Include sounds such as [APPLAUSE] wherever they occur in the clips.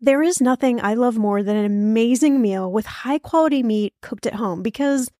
There is nothing I love more than an amazing meal with high quality meat cooked at home because,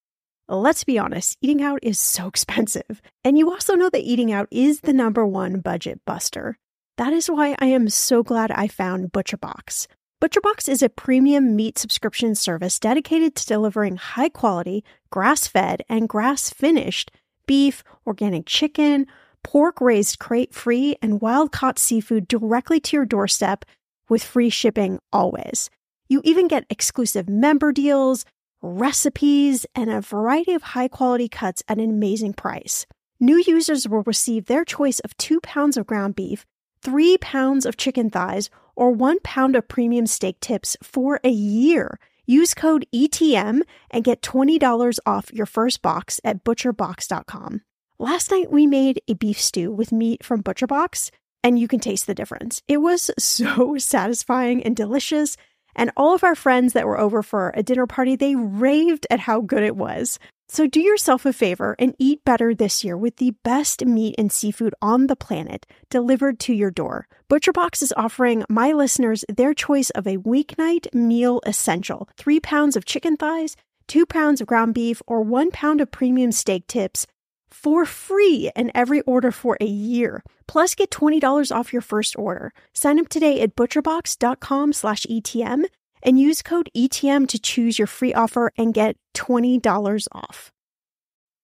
let's be honest, eating out is so [LAUGHS] expensive. And you also know that eating out is the number one budget buster. That is why I am so glad I found ButcherBox. ButcherBox is a premium meat subscription service dedicated to delivering high quality, grass fed, and grass finished beef, organic chicken, pork raised crate free, and wild caught seafood directly to your doorstep with free shipping always. You even get exclusive member deals, recipes, and a variety of high quality cuts at an amazing price. New users will receive their choice of two pounds of ground beef, three pounds of chicken thighs, or one pound of premium steak tips for a year. Use code ETM and get $20 off your first box at butcherbox.com. Last night we made a beef stew with meat from ButcherBox and you can taste the difference. It was so [LAUGHS] satisfying and delicious. And all of our friends that were over for a dinner party, they raved at how good it was. So do yourself a favor and eat better this year with the best meat and seafood on the planet delivered to your door. ButcherBox is offering my listeners their choice of a weeknight meal essential three pounds of chicken thighs, two pounds of ground beef, or one pound of premium steak tips for free in every order for a year. Plus, get $20 off your first order. Sign up today at butcherbox.com slash ETM and use code ETM to choose your free offer and get $20 off.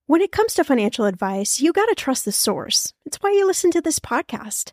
When it comes to financial advice, you got to trust the source. It's why you listen to this podcast.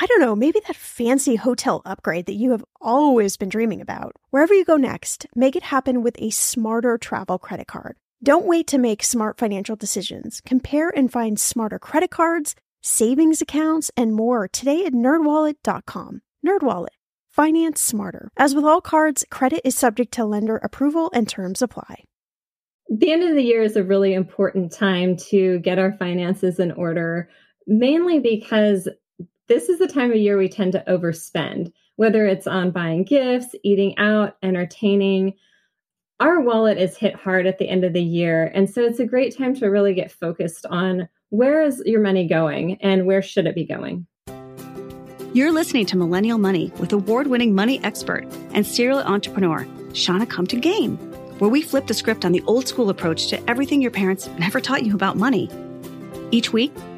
I don't know, maybe that fancy hotel upgrade that you have always been dreaming about. Wherever you go next, make it happen with a smarter travel credit card. Don't wait to make smart financial decisions. Compare and find smarter credit cards, savings accounts, and more today at nerdwallet.com. Nerdwallet. Finance smarter. As with all cards, credit is subject to lender approval and terms apply. The end of the year is a really important time to get our finances in order, mainly because this is the time of year we tend to overspend, whether it's on buying gifts, eating out, entertaining. Our wallet is hit hard at the end of the year. And so it's a great time to really get focused on where is your money going and where should it be going. You're listening to Millennial Money with award winning money expert and serial entrepreneur, Shannah Compton Game, where we flip the script on the old school approach to everything your parents never taught you about money. Each week,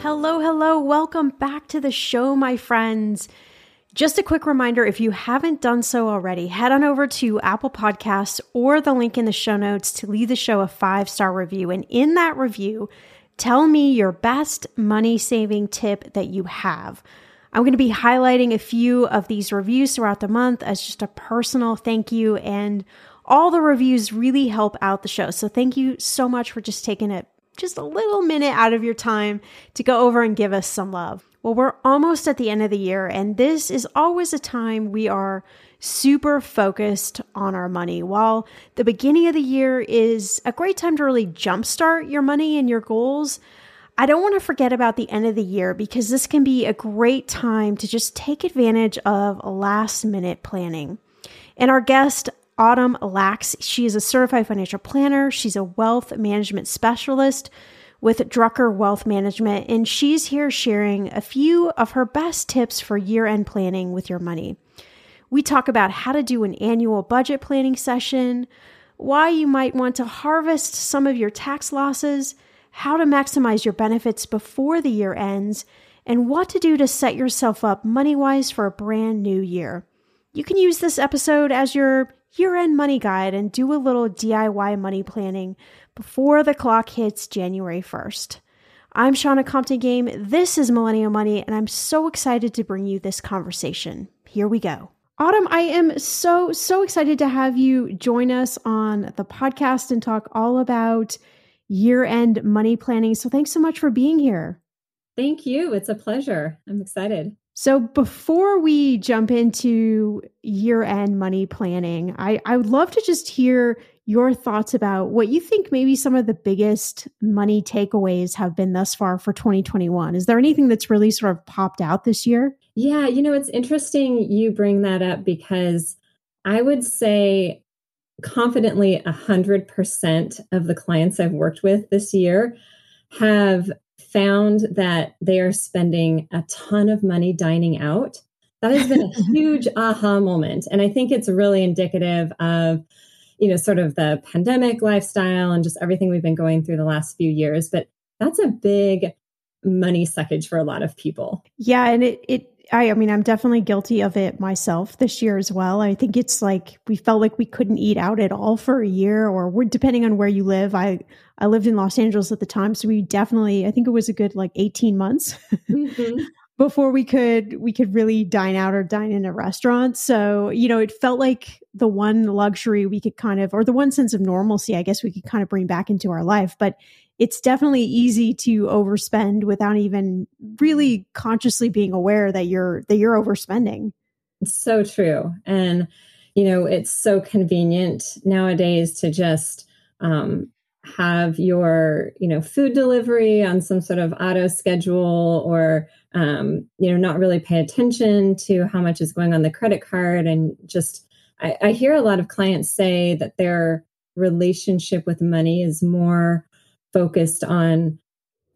Hello, hello. Welcome back to the show, my friends. Just a quick reminder if you haven't done so already, head on over to Apple Podcasts or the link in the show notes to leave the show a five star review. And in that review, tell me your best money saving tip that you have. I'm going to be highlighting a few of these reviews throughout the month as just a personal thank you. And all the reviews really help out the show. So thank you so much for just taking it just a little minute out of your time to go over and give us some love. Well, we're almost at the end of the year, and this is always a time we are super focused on our money. While the beginning of the year is a great time to really jumpstart your money and your goals, I don't want to forget about the end of the year because this can be a great time to just take advantage of last minute planning. And our guest, Autumn Lax. She is a certified financial planner. She's a wealth management specialist with Drucker Wealth Management, and she's here sharing a few of her best tips for year end planning with your money. We talk about how to do an annual budget planning session, why you might want to harvest some of your tax losses, how to maximize your benefits before the year ends, and what to do to set yourself up money wise for a brand new year. You can use this episode as your year end money guide and do a little DIY money planning before the clock hits January 1st. I'm Shannah Compton Game. This is Millennial Money, and I'm so excited to bring you this conversation. Here we go. Autumn, I am so, so excited to have you join us on the podcast and talk all about year end money planning. So thanks so much for being here. Thank you. It's a pleasure. I'm excited. So before we jump into year end money planning, I, I would love to just hear your thoughts about what you think maybe some of the biggest money takeaways have been thus far for 2021. Is there anything that's really sort of popped out this year? Yeah, you know, it's interesting you bring that up because I would say confidently 100% of the clients I've worked with this year have found that they are spending a ton of money dining out. That has been a [LAUGHS] huge aha moment. And I think it's really indicative of, you know, sort of the pandemic lifestyle and just everything we've been going through the last few years. But that's a big money suckage for a lot of people. Yeah. And it, it, I, I mean, I'm definitely guilty of it myself this year as well. I think it's like we felt like we couldn't eat out at all for a year, or we're depending on where you live. I I lived in Los Angeles at the time, so we definitely I think it was a good like 18 months mm-hmm. [LAUGHS] before we could we could really dine out or dine in a restaurant. So you know, it felt like the one luxury we could kind of, or the one sense of normalcy, I guess we could kind of bring back into our life. But it's definitely easy to overspend without even really consciously being aware that you're that you're overspending. It's so true. And you know, it's so convenient nowadays to just um, have your, you know, food delivery on some sort of auto schedule or um, you know, not really pay attention to how much is going on the credit card and just I, I hear a lot of clients say that their relationship with money is more focused on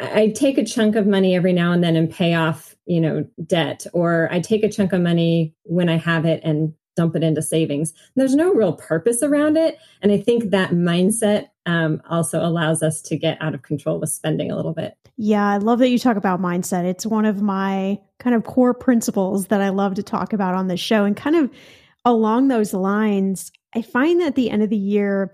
I take a chunk of money every now and then and pay off, you know, debt, or I take a chunk of money when I have it and dump it into savings. There's no real purpose around it. And I think that mindset um, also allows us to get out of control with spending a little bit. Yeah, I love that you talk about mindset. It's one of my kind of core principles that I love to talk about on this show. And kind of along those lines, I find that at the end of the year,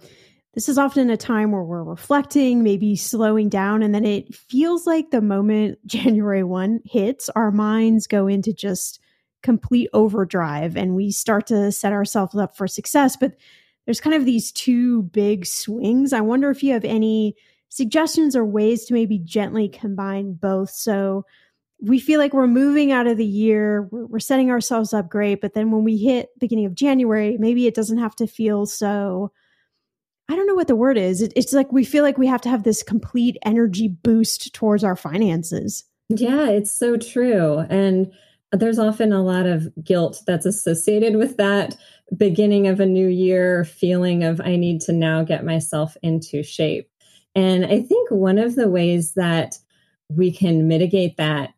this is often a time where we're reflecting, maybe slowing down, and then it feels like the moment [LAUGHS] January 1 hits, our minds go into just complete overdrive and we start to set ourselves up for success. But there's kind of these two big swings. I wonder if you have any suggestions or ways to maybe gently combine both. So we feel like we're moving out of the year, we're, setting ourselves up great. But then when we hit beginning of January, maybe it doesn't have to feel so I don't know what the word is. It, it's like we feel like we have to have this complete energy boost towards our finances. Yeah, it's so true. And there's often a lot of guilt that's associated with that beginning of a new year feeling of I need to now get myself into shape. And I think one of the ways that we can mitigate that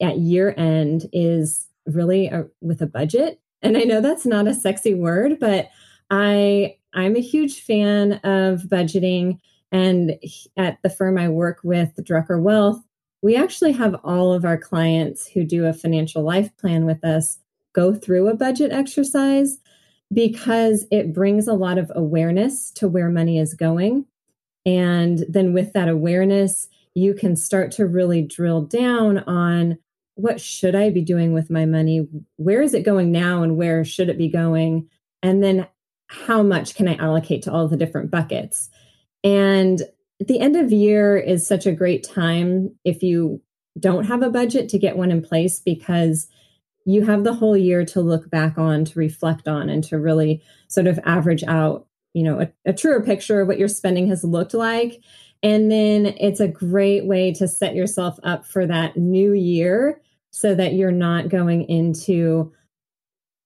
at year end is really a, with a budget. And I know that's not a sexy word, but I I'm a huge fan of budgeting. And at the firm I work with, Drucker Wealth, we actually have all of our clients who do a financial life plan with us go through a budget exercise because it brings a lot of awareness to where money is going. And then with that awareness, you can start to really drill down on what should I be doing with my money? Where is it going now and where should it be going? And then how much can I allocate to all the different buckets? And the end of year is such a great time if you don't have a budget to get one in place because you have the whole year to look back on, to reflect on, and to really sort of average out, you know, a, a truer picture of what your spending has looked like. And then it's a great way to set yourself up for that new year so that you're not going into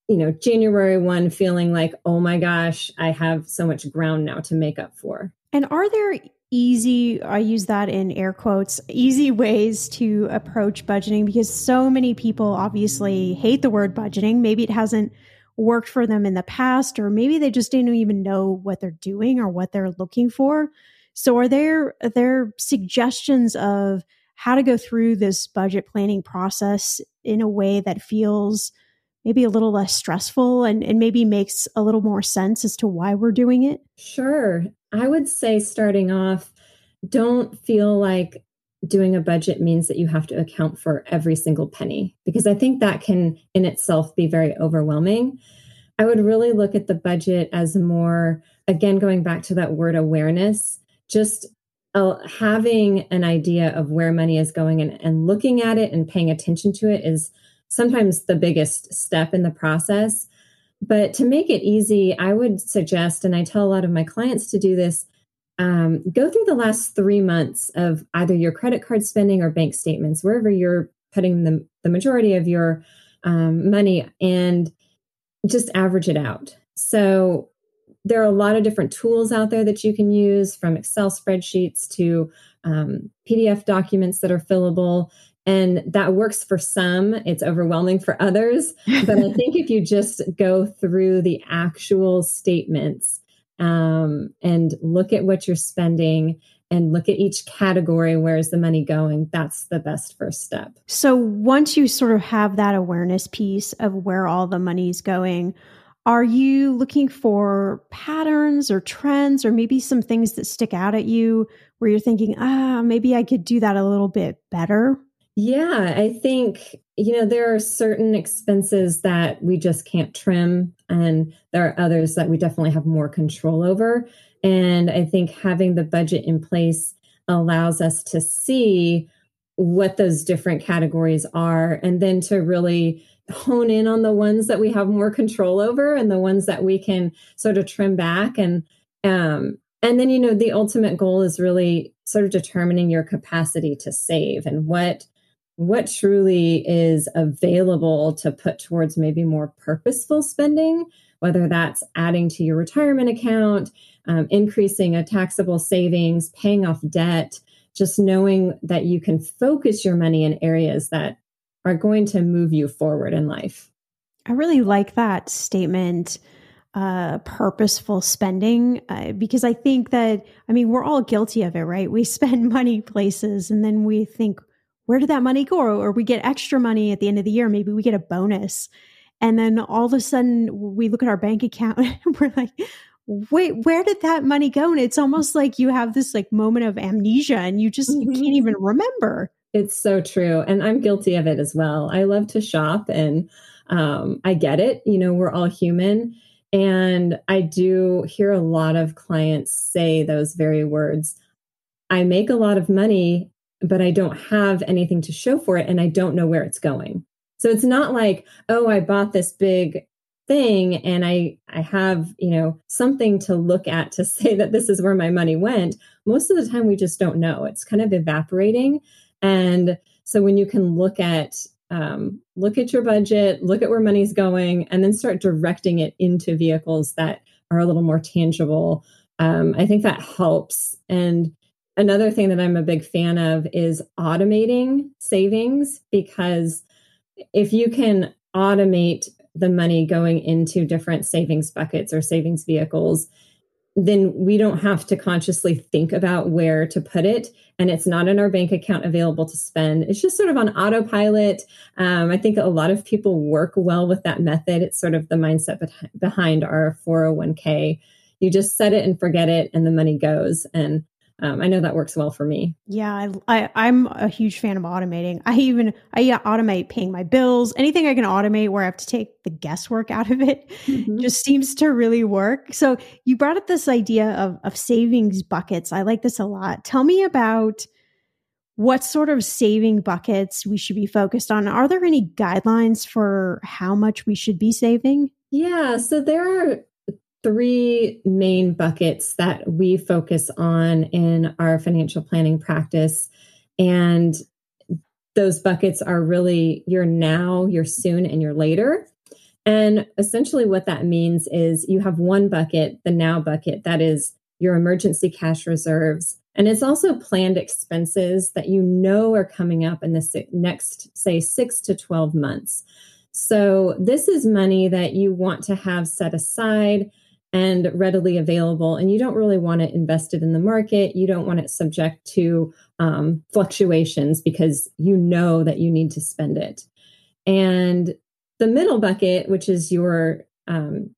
you know, January 1 feeling like, oh my gosh, I have so much ground now to make up for. And are there easy, I use that in air quotes, easy ways to approach budgeting? Because so many people obviously hate the word budgeting. Maybe it hasn't worked for them in the past, or maybe they just didn't even know what they're doing or what they're looking for. So are there, are there suggestions of how to go through this budget planning process in a way that feels maybe a little less stressful and, and maybe makes a little more sense as to why we're doing it? Sure. I would say starting off, don't feel like doing a budget means that you have to account for every single penny because I think that can in itself be very overwhelming. I would really look at the budget as more, again, going back to that word awareness, just uh, having an idea of where money is going and, and looking at it and paying attention to it is sometimes the biggest step in the process. But to make it easy, I would suggest, and I tell a lot of my clients to do this, um, go through the last three months of either your credit card spending or bank statements, wherever you're putting the, the majority of your um, money, and just average it out. So there are a lot of different tools out there that you can use from Excel spreadsheets to um, PDF documents that are fillable. And that works for some, it's overwhelming for others. [LAUGHS] But I think if you just go through the actual statements um, and look at what you're spending and look at each category where's the money going that's the best first step so once you sort of have that awareness piece of where all the money's going are you looking for patterns or trends or maybe some things that stick out at you where you're thinking ah maybe i could do that a little bit better yeah, I think, you know, there are certain expenses that we just can't trim, and there are others that we definitely have more control over. And I think having the budget in place allows us to see what those different categories are and then to really hone in on the ones that we have more control over and the ones that we can sort of trim back. And um and then you know the ultimate goal is really sort of determining your capacity to save and what what truly is available to put towards maybe more purposeful spending, whether that's adding to your retirement account, um, increasing a taxable savings, paying off debt, just knowing that you can focus your money in areas that are going to move you forward in life. I really like that statement uh, purposeful spending uh, because I think that, I mean, we're all guilty of it, right? We [LAUGHS] spend money places and then we think, where did that money go? Or we get extra money at the end of the year. Maybe we get a bonus. And then all of a sudden we look at our bank account [LAUGHS] and we're like, wait, where did that money go? And it's almost like you have this like moment of amnesia and you just, mm-hmm. you can't even remember. It's so true. And I'm guilty of it as well. I love to shop and um, I get it. You know, we're all human. And I do hear a lot of clients say those very words. I make a lot of money but I don't have anything to show for it and I don't know where it's going. So it's not like, oh, I bought this big thing and I I have, you know, something to look at to [LAUGHS] say that this is where my money went. Most of the time we just don't know. It's kind of evaporating. And so when you can look at um, look at your budget, look at where money's going, and then start directing it into vehicles that are a little more tangible. Um, I think that helps. And Another thing that I'm a big fan of is automating savings because if you can automate the money going into different savings buckets or savings vehicles, then we don't have to consciously think about where to put it. And it's not in our bank account available to spend. It's just sort of on autopilot. Um, I think a lot of people work well with that method. It's sort of the mindset behind our 401k. You just set it and forget it, and the money goes. And um, I know that works well for me. Yeah, I, I, am a huge fan of automating. I even I automate paying my bills. Anything I can automate where I have to take the guesswork out of it mm-hmm. just seems to really work. So you brought up this idea of of savings buckets. I like this a lot. Tell me about what sort of saving buckets we should be focused on. Are there any guidelines for how much we should be saving? Yeah, so there are three main buckets that we focus on in our financial planning practice. And those buckets are really your now, your soon, and your later. And essentially, what that means is you have one bucket, the now bucket, that is your emergency cash reserves. And it's also planned expenses that you know are coming up in the next, say, six to 12 months. So, this is money that you want to have set aside and readily available. And you don't really want it invested in the market. You don't want it subject to um, fluctuations because you know that you need to spend it. And the middle bucket, which is your um,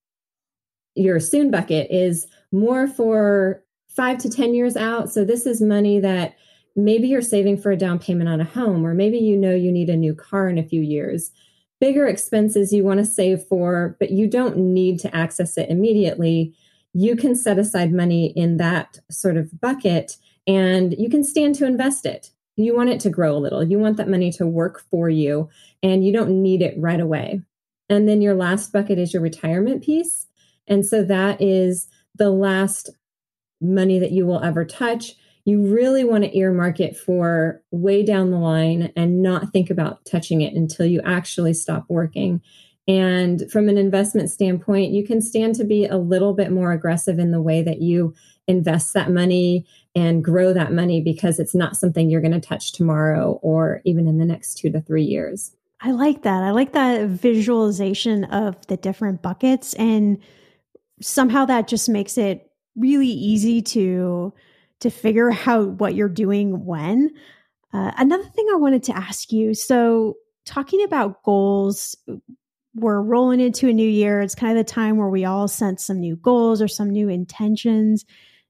your soon bucket, is more for five to ten years out. So this is money that maybe you're saving for a down payment on a home, or maybe you know you need a new car in a few years. Bigger expenses you want to save for, but you don't need to access it immediately. You can set aside money in that sort of bucket and you can stand to invest it. You want it to grow a little. You want that money to work for you and you don't need it right away. And then your last bucket is your retirement piece. And so that is the last money that you will ever touch. You really want to earmark it for way down the line and not think about touching it until you actually stop working. And from an investment standpoint, you can stand to be a little bit more aggressive in the way that you invest that money and grow that money because it's not something you're going to touch tomorrow or even in the next two to three years. I like that. I like that visualization of the different buckets. And somehow that just makes it really easy to to figure out what you're doing when. Uh, another thing I wanted to ask you so, talking about goals, we're rolling into a new year. It's kind of the time where we all set some new goals or some new intentions.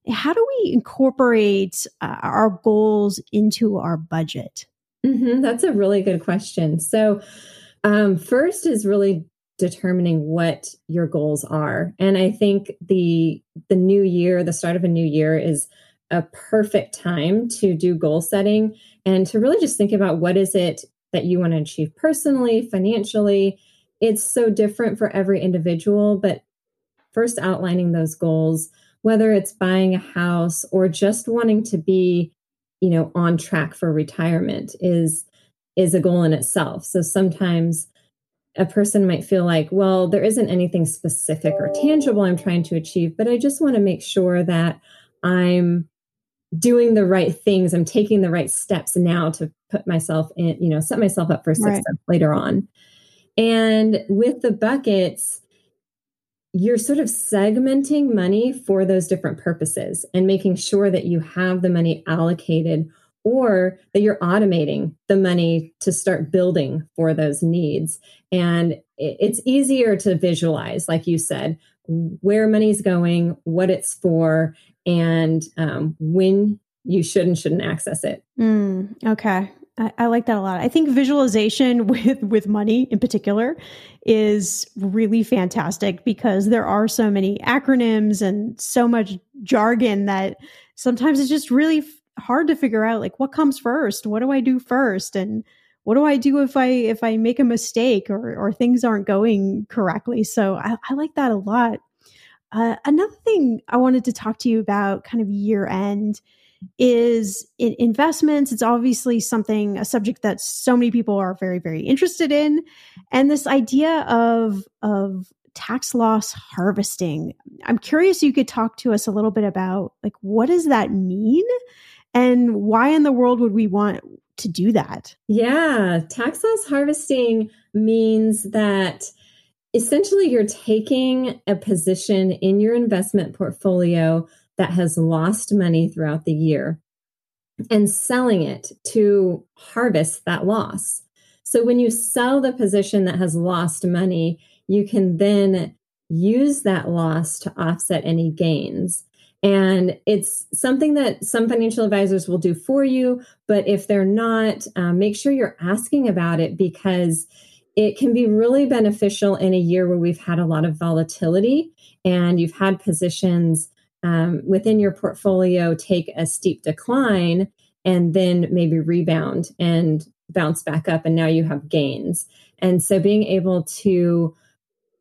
How do we incorporate uh, our goals into our budget? Mm-hmm, that's a really good question. So, um, first is really determining what your goals are, and I think the the new year, the start of a new year, is a perfect time to do goal setting and to really just think about what is it that you want to achieve personally, financially. It's so different for every individual, but first outlining those goals, whether it's buying a house or just wanting to be, you know, on track for retirement is is a goal in itself. So sometimes a person might feel like, well, there isn't anything specific or tangible I'm trying to achieve, but I just want to make sure that I'm doing the right things. I'm taking the right steps now to put myself in you know set myself up for success right. later on. And with the buckets you're sort of segmenting money for those different purposes and making sure that you have the money allocated or that you're automating the money to start building for those needs. And it's easier to visualize like you said where money's going what it's for and um, when you should and shouldn't access it. Mm, okay. I, I, like that a lot. I think visualization [LAUGHS] with with money in particular is really fantastic because there are so many acronyms and so much jargon that sometimes it's just really hard to figure out like what comes first. What do I do first? And what do I do if I if I make a mistake or or things aren't going correctly? So I, I like that a lot. Uh, another thing I wanted to talk to you about, kind of year end, is in investments. It's obviously something, a subject that so many people are very, very interested in, and this idea of of tax loss harvesting. I'm curious. You could talk to us a little bit about like what does that mean, and why in the world would we want to do that? Yeah, tax loss harvesting means that essentially you're taking a position in your investment portfolio that has lost money throughout the year and selling it to harvest that loss. So when you sell the position that has lost money, you can then use that loss to offset any gains. And it's something that some financial advisors will do for you. But if they're not, um, make sure you're asking about it because it can be really beneficial in a year where we've had a lot of volatility and you've had positions um, within your portfolio take a steep decline and then maybe rebound and bounce back up and now you have gains. And so being able to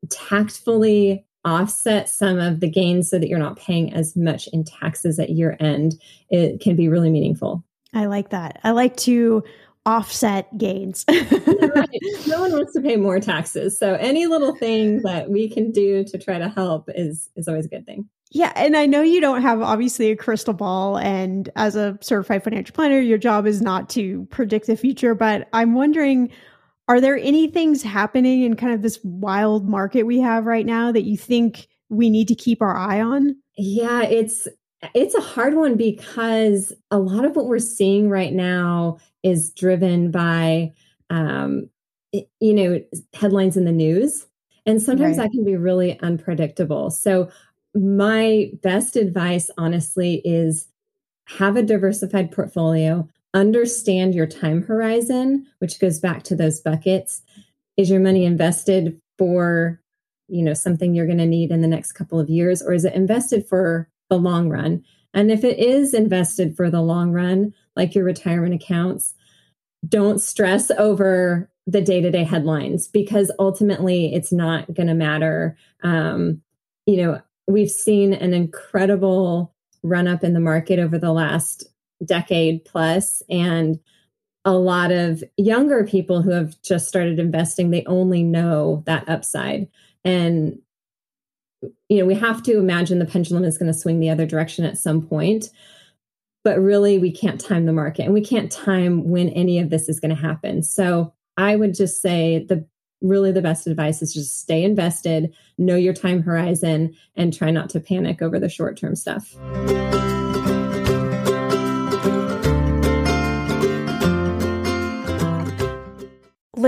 tactfully offset some of the gains so that you're not paying as much in taxes at year end it can be really meaningful. I like that. I like to offset gains. [LAUGHS] right. No one wants to pay more taxes. So any little thing that we can do to try to help is is always a good thing. Yeah, and I know you don't have obviously a crystal ball and as a certified financial planner your job is not to predict the future, but I'm wondering are there any things happening in kind of this wild market we have right now that you think we need to keep our eye on? Yeah, it's it's a hard one because a lot of what we're seeing right now is driven by, um, you know, headlines in the news. And sometimes right. that can be really unpredictable. So, my best advice, honestly, is have a diversified portfolio, understand your time horizon, which goes back to those buckets. Is your money invested for, you know, something you're going to need in the next couple of years or is it invested for the long run? And if it is invested for the long run, like your retirement accounts, don't stress over the day to day headlines because ultimately it's not going to matter. Um, you know, we've seen an incredible run up in the market over the last decade plus, and a lot of younger people who have just started investing, they only know that upside. And you know, we have to imagine the pendulum is going to swing the other direction at some point. But really, we can't time the market and we can't time when any of this is going to happen. So I would just say the really the best advice is just stay invested, know your time horizon, and try not to panic over the short term stuff.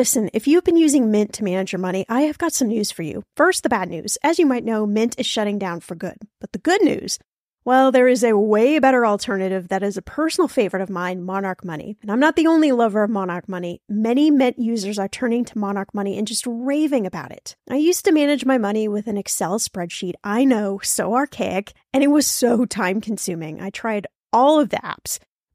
Listen, if you've been using Mint to manage your money, I have got some news for you. First, the bad news. As you might know, Mint is shutting down for good. But the good news well, there is a way better alternative that is a personal favorite of mine, Monarch Money. And I'm not the only lover of Monarch Money. Many Mint users are turning to Monarch Money and just raving about it. I used to manage my money with an Excel spreadsheet. I know, so archaic, and it was so time consuming. I tried all of the apps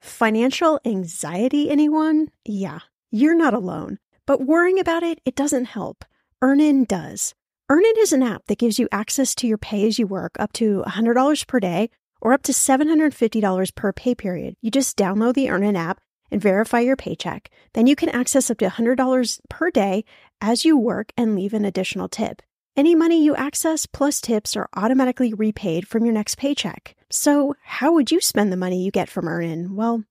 Financial anxiety, anyone? Yeah, you're not alone. But worrying about it, it doesn't help. Earnin does. Earnin is an app that gives you access to your pay as you work up to $100 per day or up to $750 per pay period. You just download the Earnin app and verify your paycheck. Then you can access up to $100 per day as you work and leave an additional tip. Any money you access plus tips are automatically repaid from your next paycheck. So, how would you spend the money you get from Earnin? Well,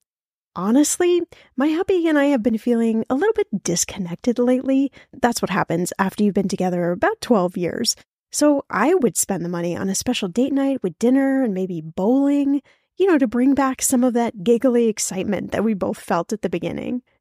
honestly, my hubby and I have been feeling a little bit disconnected lately. That's what happens after you've been together about 12 years. So, I would spend the money on a special date night with dinner and maybe bowling you know, to bring back some of that giggly excitement that we both felt at the beginning.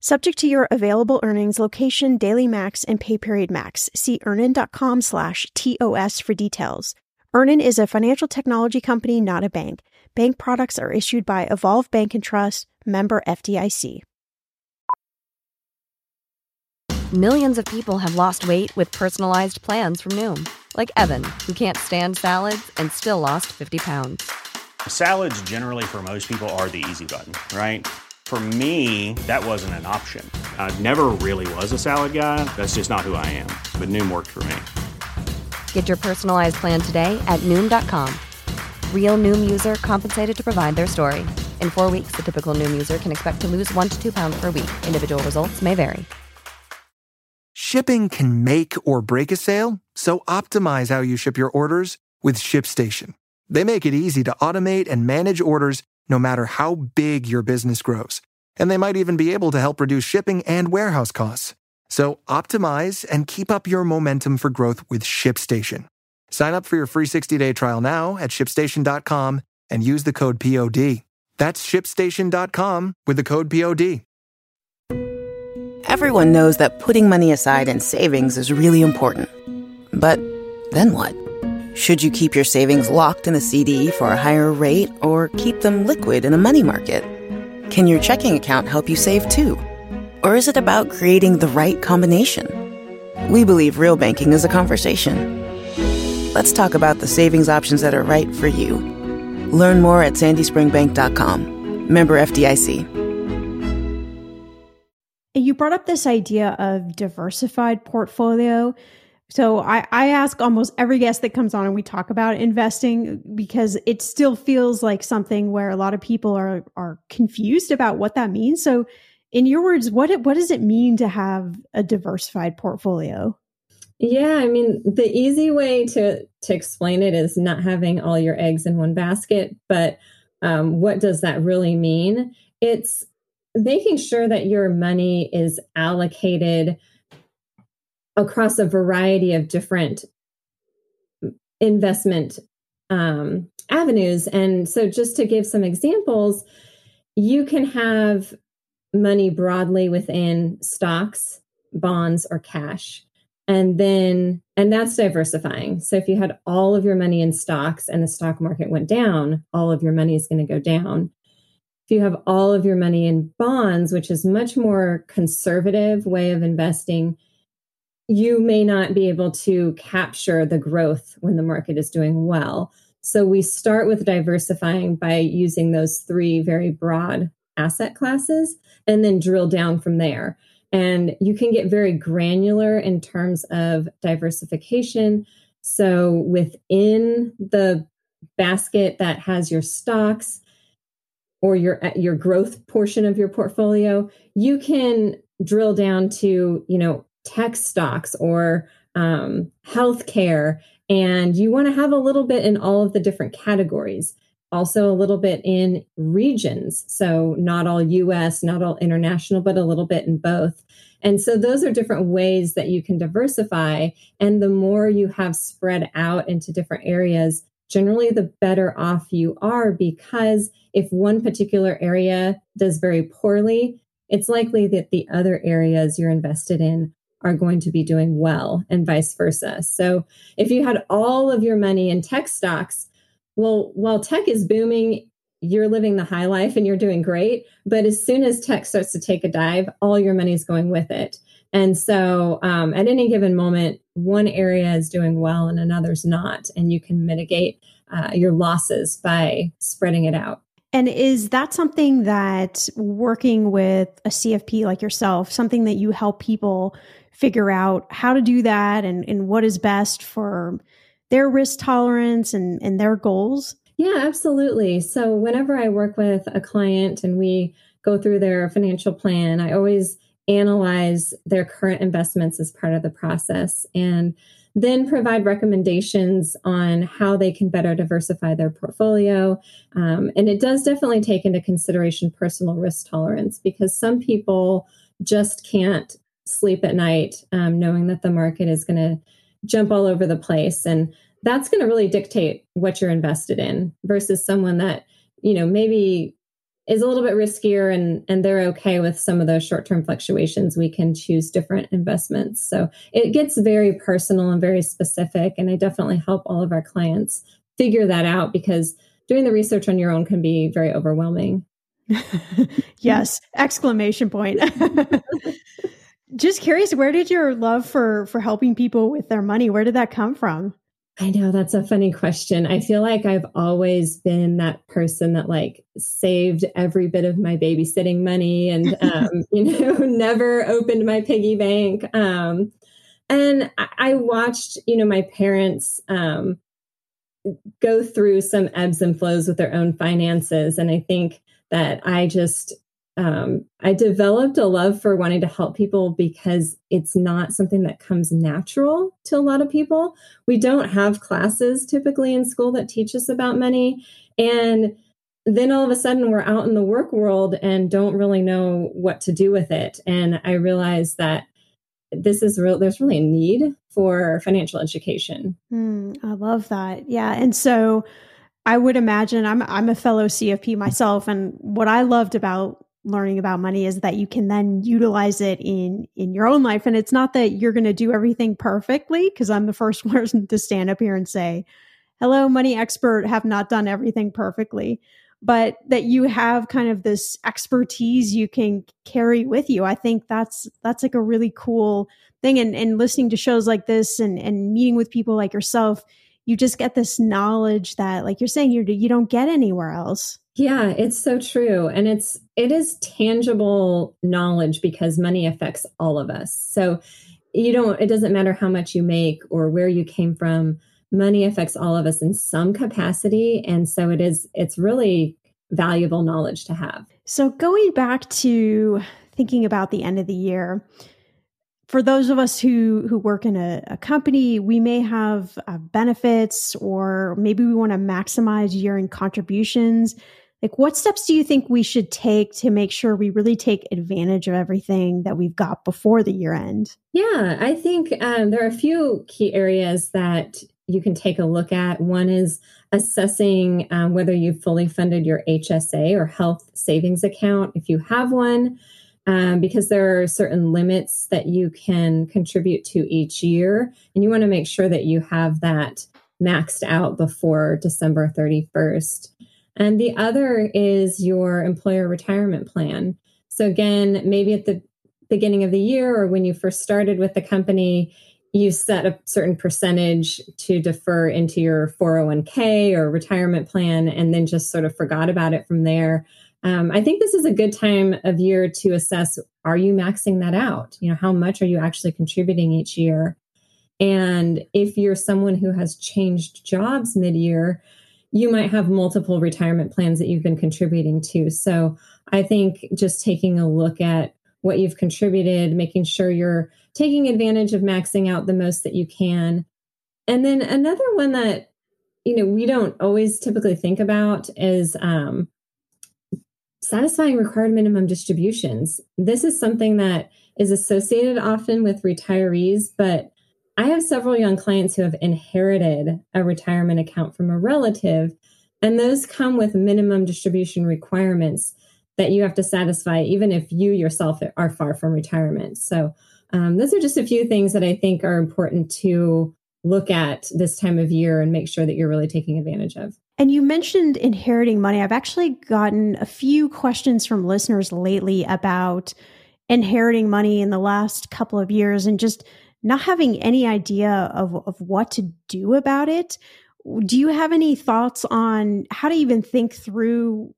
Subject to your available earnings, location, daily max, and pay period max. See earnin.com slash TOS for details. Earnin is a financial technology company, not a bank. Bank products are issued by Evolve Bank and Trust, member FDIC. Millions of people have lost weight with personalized plans from Noom, like Evan, who can't stand salads and still lost 50 pounds. Salads, generally, for most people, are the easy button, right? For me, that wasn't an option. I never really was a salad guy. That's just not who I am. But Noom worked for me. Get your personalized plan today at Noom.com. Real Noom user compensated to provide their story. In four weeks, the typical Noom user can expect to lose one to two pounds per week. Individual results may vary. Shipping can make or break a sale, so optimize how you ship your orders with ShipStation. They make it easy to automate and manage orders no matter how big your business grows. And they might even be able to help reduce shipping and warehouse costs. So optimize and keep up your momentum for growth with ShipStation. Sign up for your free 60-day trial now at shipstation.com and use the code POD. That's shipstation.com with the code POD. Everyone knows that putting money aside in savings is really important. But then what? Should you keep your savings locked in a CD for a higher rate or keep them liquid in a money market? Can your checking account help you save too? Or is it about creating the right combination? We believe real banking is a conversation. Let's talk about the savings options that are right for you. Learn more at sandyspringbank.com. Member FDIC. You brought up this idea of diversified portfolio. So I, I ask almost every guest that comes on and we talk about investing because it still feels like something where a lot of people are are confused about what that means. So in your words, what what does it mean to have a diversified portfolio? Yeah, I mean, the easy way to to explain it is not having all your eggs in one basket. But um, what does that really mean? It's making sure that your money is allocated across a variety of different investment um, avenues. And so, just to give some examples, you can have money broadly within stocks, bonds, or cash and then and that's diversifying so if you had all of your money in stocks and the stock market went down all of your money is going to go down if you have all of your money in bonds which is much more conservative way of investing you may not be able to capture the growth when the market is doing well so we start with diversifying by using those three very broad asset classes and then drill down from there and you can get very granular in terms of diversification. So within the basket that has your stocks or your your growth portion of your portfolio, you can drill down to, you know, tech stocks or um, healthcare, and you want to have a little bit in all of the different categories also a little bit in regions. So, not all US, not all international, but a little bit in both. And so, those are different ways that you can diversify. And the more you have spread out into different areas, generally the better off you are because if one particular area does very poorly, it's likely that the other areas you're invested in are going to be doing well and vice versa. So, if you had all of your money in tech stocks, well, while tech is booming, you're living the high life and you're doing great. But as soon as tech starts to take a dive, all your money is going with it. And so um, at any given moment, one area is doing well and another's not. And you can mitigate uh, your losses by spreading it out. And is that something that working with a CFP like yourself, something that you help people figure out how to do that and, and what is best for their risk tolerance and, and their goals? Yeah, absolutely. So, whenever I work with a client and we go through their financial plan, I always analyze their current investments as part of the process and then provide recommendations on how they can better diversify their portfolio. Um, and it does definitely take into consideration personal risk tolerance because some people just can't sleep at night um, knowing that the market is going to jump all over the place. And that's going to really dictate what you're invested in versus someone that, you know, maybe is a little bit riskier and and they're okay with some of those short-term fluctuations. We can choose different investments. So it gets very personal and very specific and i definitely help all of our clients figure that out because doing the research on your own can be very overwhelming. [LAUGHS] Yes exclamation point [LAUGHS] just curious where did your love for for helping people with their money where did that come from? I know that's a funny question. I feel like i've always been that person that like saved every bit of my babysitting money and [LAUGHS] um, you know [LAUGHS] never opened my piggy bank. Um, and I, I watched you know my parents um, go through some ebbs and flows with their own finances. And i think that I just um, I developed a love for wanting to help people because it's not something that comes natural to a lot of people. We don't have classes typically in school that teach us about money. And then all of a sudden we're out in the work world and don't really know what to do with it. And I realized that this is real, there's really a need for financial education. Mm, I love that. Yeah. And so I would imagine I'm I'm a fellow CFP myself and what I loved about learning about money is that you can then utilize it in in your own life. And it's not that you're going to do everything perfectly because I'm the first [LAUGHS] person to stand up here and say hello money expert have not done everything perfectly but that you have kind of this expertise you can carry with you. I think that's that's like a really cool thing. And and listening to shows like this and and meeting with people like yourself you just get this knowledge that like you're saying you you don't get anywhere else yeah, it's so true. And it's it is tangible knowledge because money affects all of us. So you don't it doesn't matter how much you make or where you came from. Money affects all of us in some capacity and so it is it's really valuable knowledge to have. So going back to thinking about the end of the year, for those of us who who work in a, a company, we may have uh, benefits, or maybe we want to maximize year-end contributions. Like what steps do you think we should take to make sure we really take advantage of everything that we've got before the year end? Yeah i think um, there are a few key areas that you can take a look at. One is assessing um, whether you've fully funded your hsa or health savings account if you have one um, because there are certain limits that you can contribute to each year and you want to make sure that you have that maxed out before december 31st and the other is your employer retirement plan. So, again, maybe at the beginning of the year or when you first started with the company, you set a certain percentage to defer into your 401k or retirement plan and then just sort of forgot about it from there. Um, I think this is a good time of year to assess are you maxing that out? You know, how much are you actually contributing each year? And if you're someone who has changed jobs mid year, you might have multiple retirement plans that you've been contributing to. So I think just taking a look at what you've contributed, making sure you're taking advantage of maxing out the most that you can. And then another one that, you know, we don't always typically think about is um, satisfying required minimum distributions. This is something that is associated often with retirees, but I have several young clients who have inherited a retirement account from a relative, and those come with minimum distribution requirements that you have to satisfy, even if you yourself are far from retirement. So, um, those are just a few things that I think are important to look at this time of year and make sure that you're really taking advantage of. And you mentioned inheriting money. I've actually gotten a few questions from listeners lately about inheriting money in the last couple of years and just not having any idea of, of what to do about it. Do you have any thoughts on how to even think through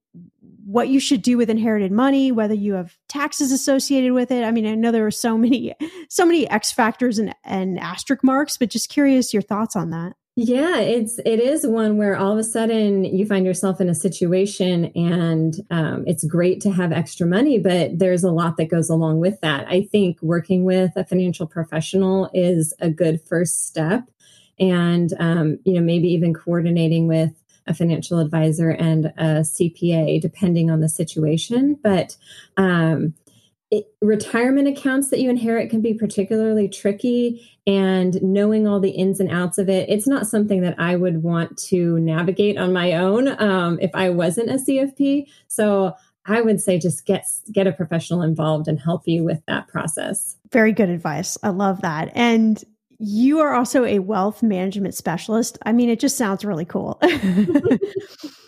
what you should do with inherited money, whether you have taxes associated with it? I mean, I know there are so many, [LAUGHS] so many X factors and, and asterisk marks, but just curious your thoughts on that. Yeah, it's it is one where all of a sudden you find yourself in a situation, and um, it's great to have extra money, but there's a lot that goes along with that. I think working with a financial professional is a good first step, and um, you know maybe even coordinating with a financial advisor and a CPA, depending on the situation. But um, it, retirement accounts that you inherit can be particularly tricky and knowing all the ins and outs of it it's not something that i would want to navigate on my own um, if i wasn't a cfp so i would say just get get a professional involved and help you with that process. Very good advice. I love that. And you are also a wealth management specialist. I mean it just sounds really cool [LAUGHS]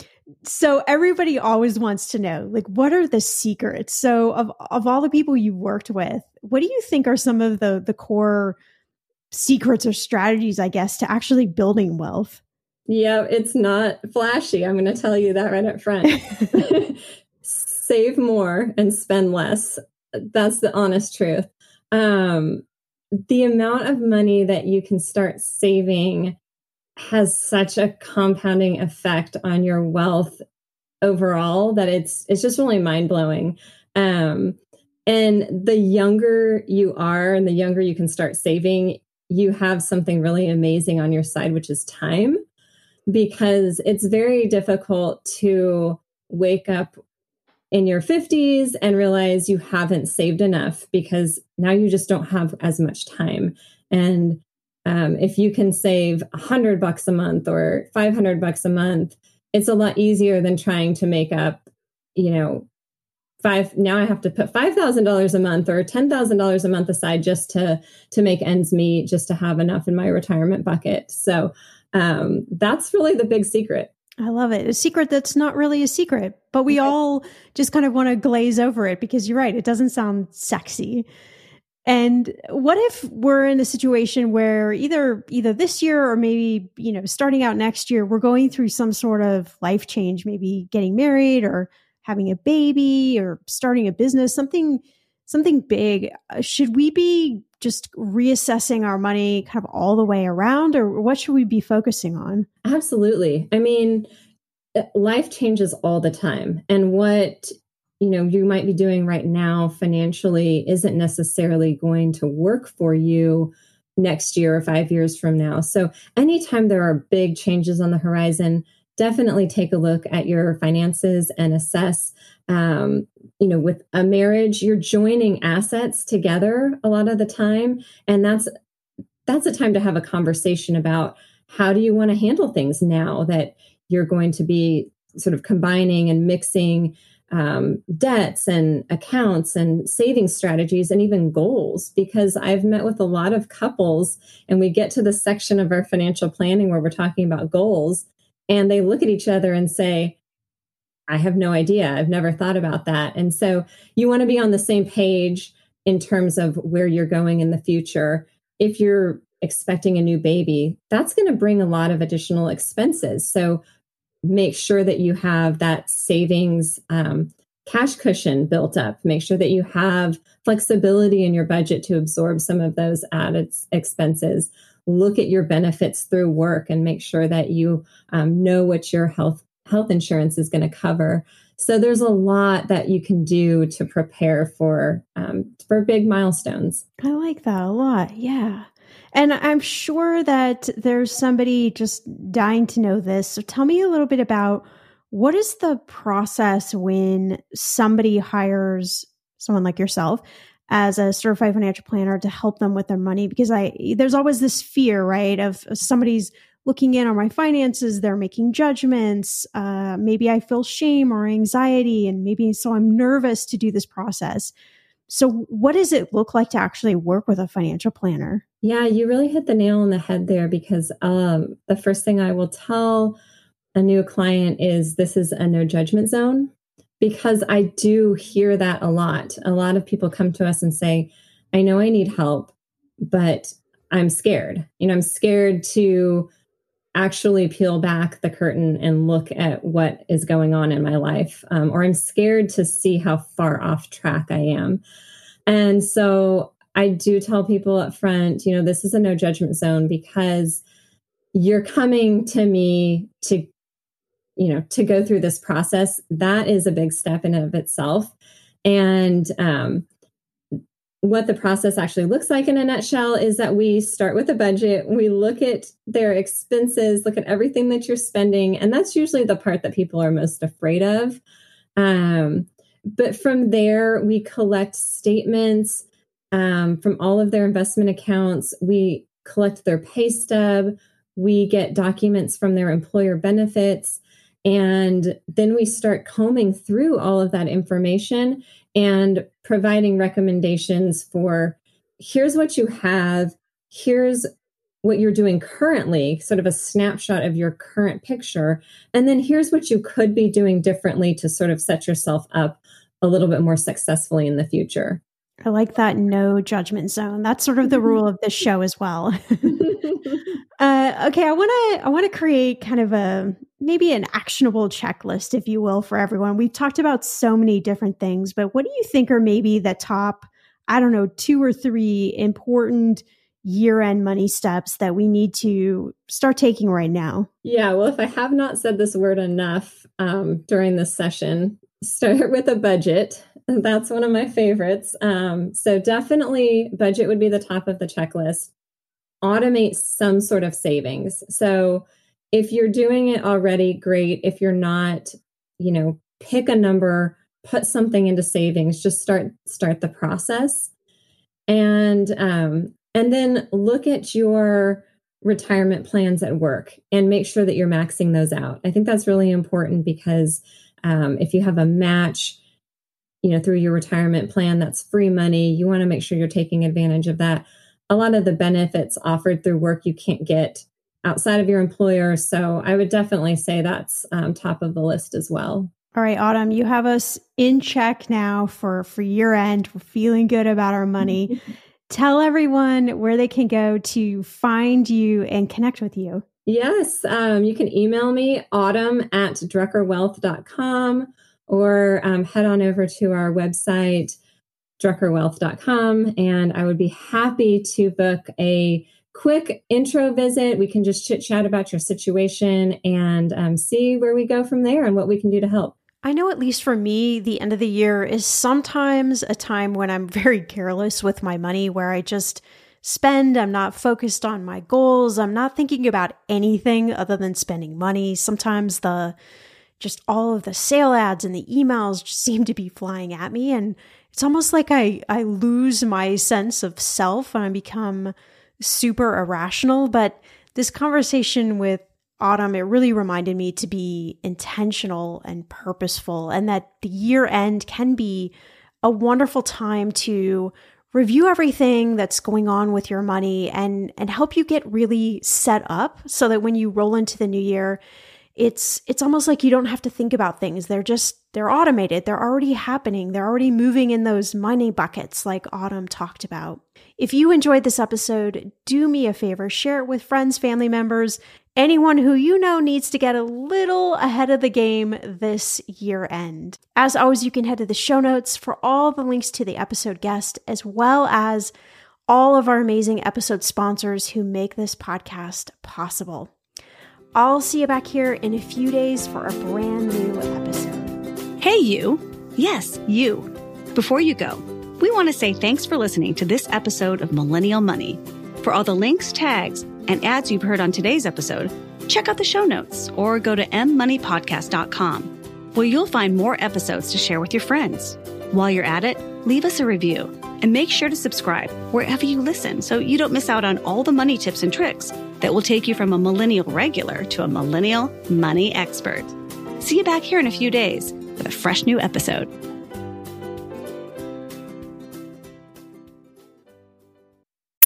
so everybody always wants to know like what are the secrets? So of of all the people you worked with what do you think are some of the the core secrets or strategies i guess to actually building wealth? Yeah it's not flashy i'm going to tell you that right up front. [LAUGHS] [LAUGHS] Save more and spend less. That's the honest truth. Um the amount of money that you can start saving has such a compounding effect on your wealth overall that it's it's just really mind blowing. Um, and the younger you are, and the younger you can start saving, you have something really amazing on your side, which is time, because it's very difficult to wake up in your 50s and realize you haven't saved enough because now you just don't have as much time. And um, if you can save a hundred bucks a month or 500 bucks a month, it's a lot easier than trying to make up, you know, five. Now I have to put $5,000 a month or $10,000 a month aside just to, to make ends meet, just to have enough in my retirement bucket. So um, that's really the big secret. I love it. A secret that's not really a secret, but we all just kind of want to glaze over it because you're right. It doesn't sound sexy. And what if we're in a situation where either either this year or maybe, you know, starting out next year, we're going through some sort of life change, maybe getting married or having a baby or starting a business, something something big. Uh, should we be just reassessing our money kind of all the way around or what should we be focusing on? Absolutely. I mean, uh, life changes all the time and what you know you might be doing right now financially isn't necessarily going to work for you next year or 5 years from now. So anytime there are big changes on the horizon, definitely take a look at your finances and assess um, you know with a marriage you're joining assets together a lot of the time and that's that's a time to have a conversation about how do you want to handle things now that you're going to be sort of combining and mixing um, debts and accounts and saving strategies and even goals because I've met with a lot of couples and we get to the section of our financial planning where we're talking about goals and they look at each other and say, I have no idea. I've never thought about that. And so you want to be on the same page in terms of where you're going in the future. If you're expecting a new baby, that's going to bring a lot of additional expenses. So make sure that you have that savings um, cash cushion built up. Make sure that you have flexibility in your budget to absorb some of those added expenses. Look at your benefits through work and make sure that you um, know what your health health insurance is going to cover. So there's a lot that you can do to prepare for um, for big milestones. I like that a lot. Yeah. And I'm sure that there's somebody just dying to know this. So tell me a little bit about what is the process when somebody hires someone like yourself as a certified financial planner to help them with their money because I there's always this fear, right, of somebody's looking in on my finances, they're making judgments. Uh, maybe I feel shame or anxiety, and maybe so I'm nervous to do this process. So, what does it look like to actually work with a financial planner? Yeah, you really hit the nail on the head there because um, the first thing I will tell a new client is this is a no judgment zone because I do hear that a lot. A lot of people come to us and say, I know I need help, but I'm scared. You know, I'm scared to actually peel back the curtain and look at what is going on in my life, um, or I'm scared to see how far off track I am. And so I do tell people up front, you know, this is a no judgment zone because you're coming to me to, you know, to go through this process. That is a big step in of itself. And um, what the process actually looks like in a nutshell is that we start with a budget, we look at their expenses, look at everything that you're spending, and that's usually the part that people are most afraid of. Um, but from there, we collect statements um, from all of their investment accounts, we collect their pay stub, we get documents from their employer benefits. And then we start combing through all of that information and providing recommendations for here's what you have, here's what you're doing currently, sort of a snapshot of your current picture. And then here's what you could be doing differently to sort of set yourself up a little bit more successfully in the future. I like that no judgment zone. That's sort of the rule of this show as well. [LAUGHS] uh, okay, I want to I want to create kind of a maybe an actionable checklist, if you will, for everyone. We've talked about so many different things, but what do you think are maybe the top, I don't know, two or three important year end money steps that we need to start taking right now? Yeah, well, if I have not said this word enough um, during this session, start [LAUGHS] with a budget. [LAUGHS] That's one of my favorites. Um, so, definitely, budget would be the top of the checklist. Automate some sort of savings. So, if you're doing it already, great. If you're not, you know, pick a number, put something into savings. Just start start the process, and um, and then look at your retirement plans at work and make sure that you're maxing those out. I think that's really important because um, if you have a match, you know, through your retirement plan, that's free money. You want to make sure you're taking advantage of that. A lot of the benefits offered through work you can't get outside of your employer. So I would definitely say that's um, top of the list as well. All right, Autumn, you have us in check now for for year end. We're feeling good about our money. [LAUGHS] Tell everyone where they can go to find you and connect with you. Yes, um, you can email me, autumn at druckerwealth.com, or um, head on over to our website, druckerwealth.com, and I would be happy to book a quick intro visit. We can just chit chat about your situation and um, see where we go from there and what we can do to help. I know, at least for me, the end of the year is sometimes a time when I'm very careless with my money, where I just spend. I'm not focused on my goals. I'm not thinking about anything other than spending money. Sometimes the just all of the sale ads and the emails just [LAUGHS] seem to be flying at me. And it's almost like I, I lose my sense of self and I become super irrational. But this conversation with autumn, it really reminded me to be intentional and purposeful, and that the year end can be a wonderful time to review everything that's going on with your money and and help you get really set up so that when you roll into the new year it's it's almost like you don't have to think about things they're just they're automated they're already happening they're already moving in those money buckets like autumn talked about if you enjoyed this episode do me a favor share it with friends family members anyone who you know needs to get a little ahead of the game this year end. As always, you can head to the show notes for all the links to the episode guest, as well as all of our amazing episode sponsors who make this podcast possible. I'll see you back here in a few days for a brand new episode. Hey, you. Yes, you. Before you go, we want to say thanks for listening to this episode of Millennial Money. For all the links, tags, and ads you've heard on today's episode, check out the show notes or go to mmoneypodcast.com, where you'll find more episodes to share with your friends. While you're at it, leave us a review and make sure to subscribe wherever you listen so you don't miss out on all the money tips and tricks that will take you from a millennial regular to a millennial money expert. See you back here in a few days with a fresh new episode.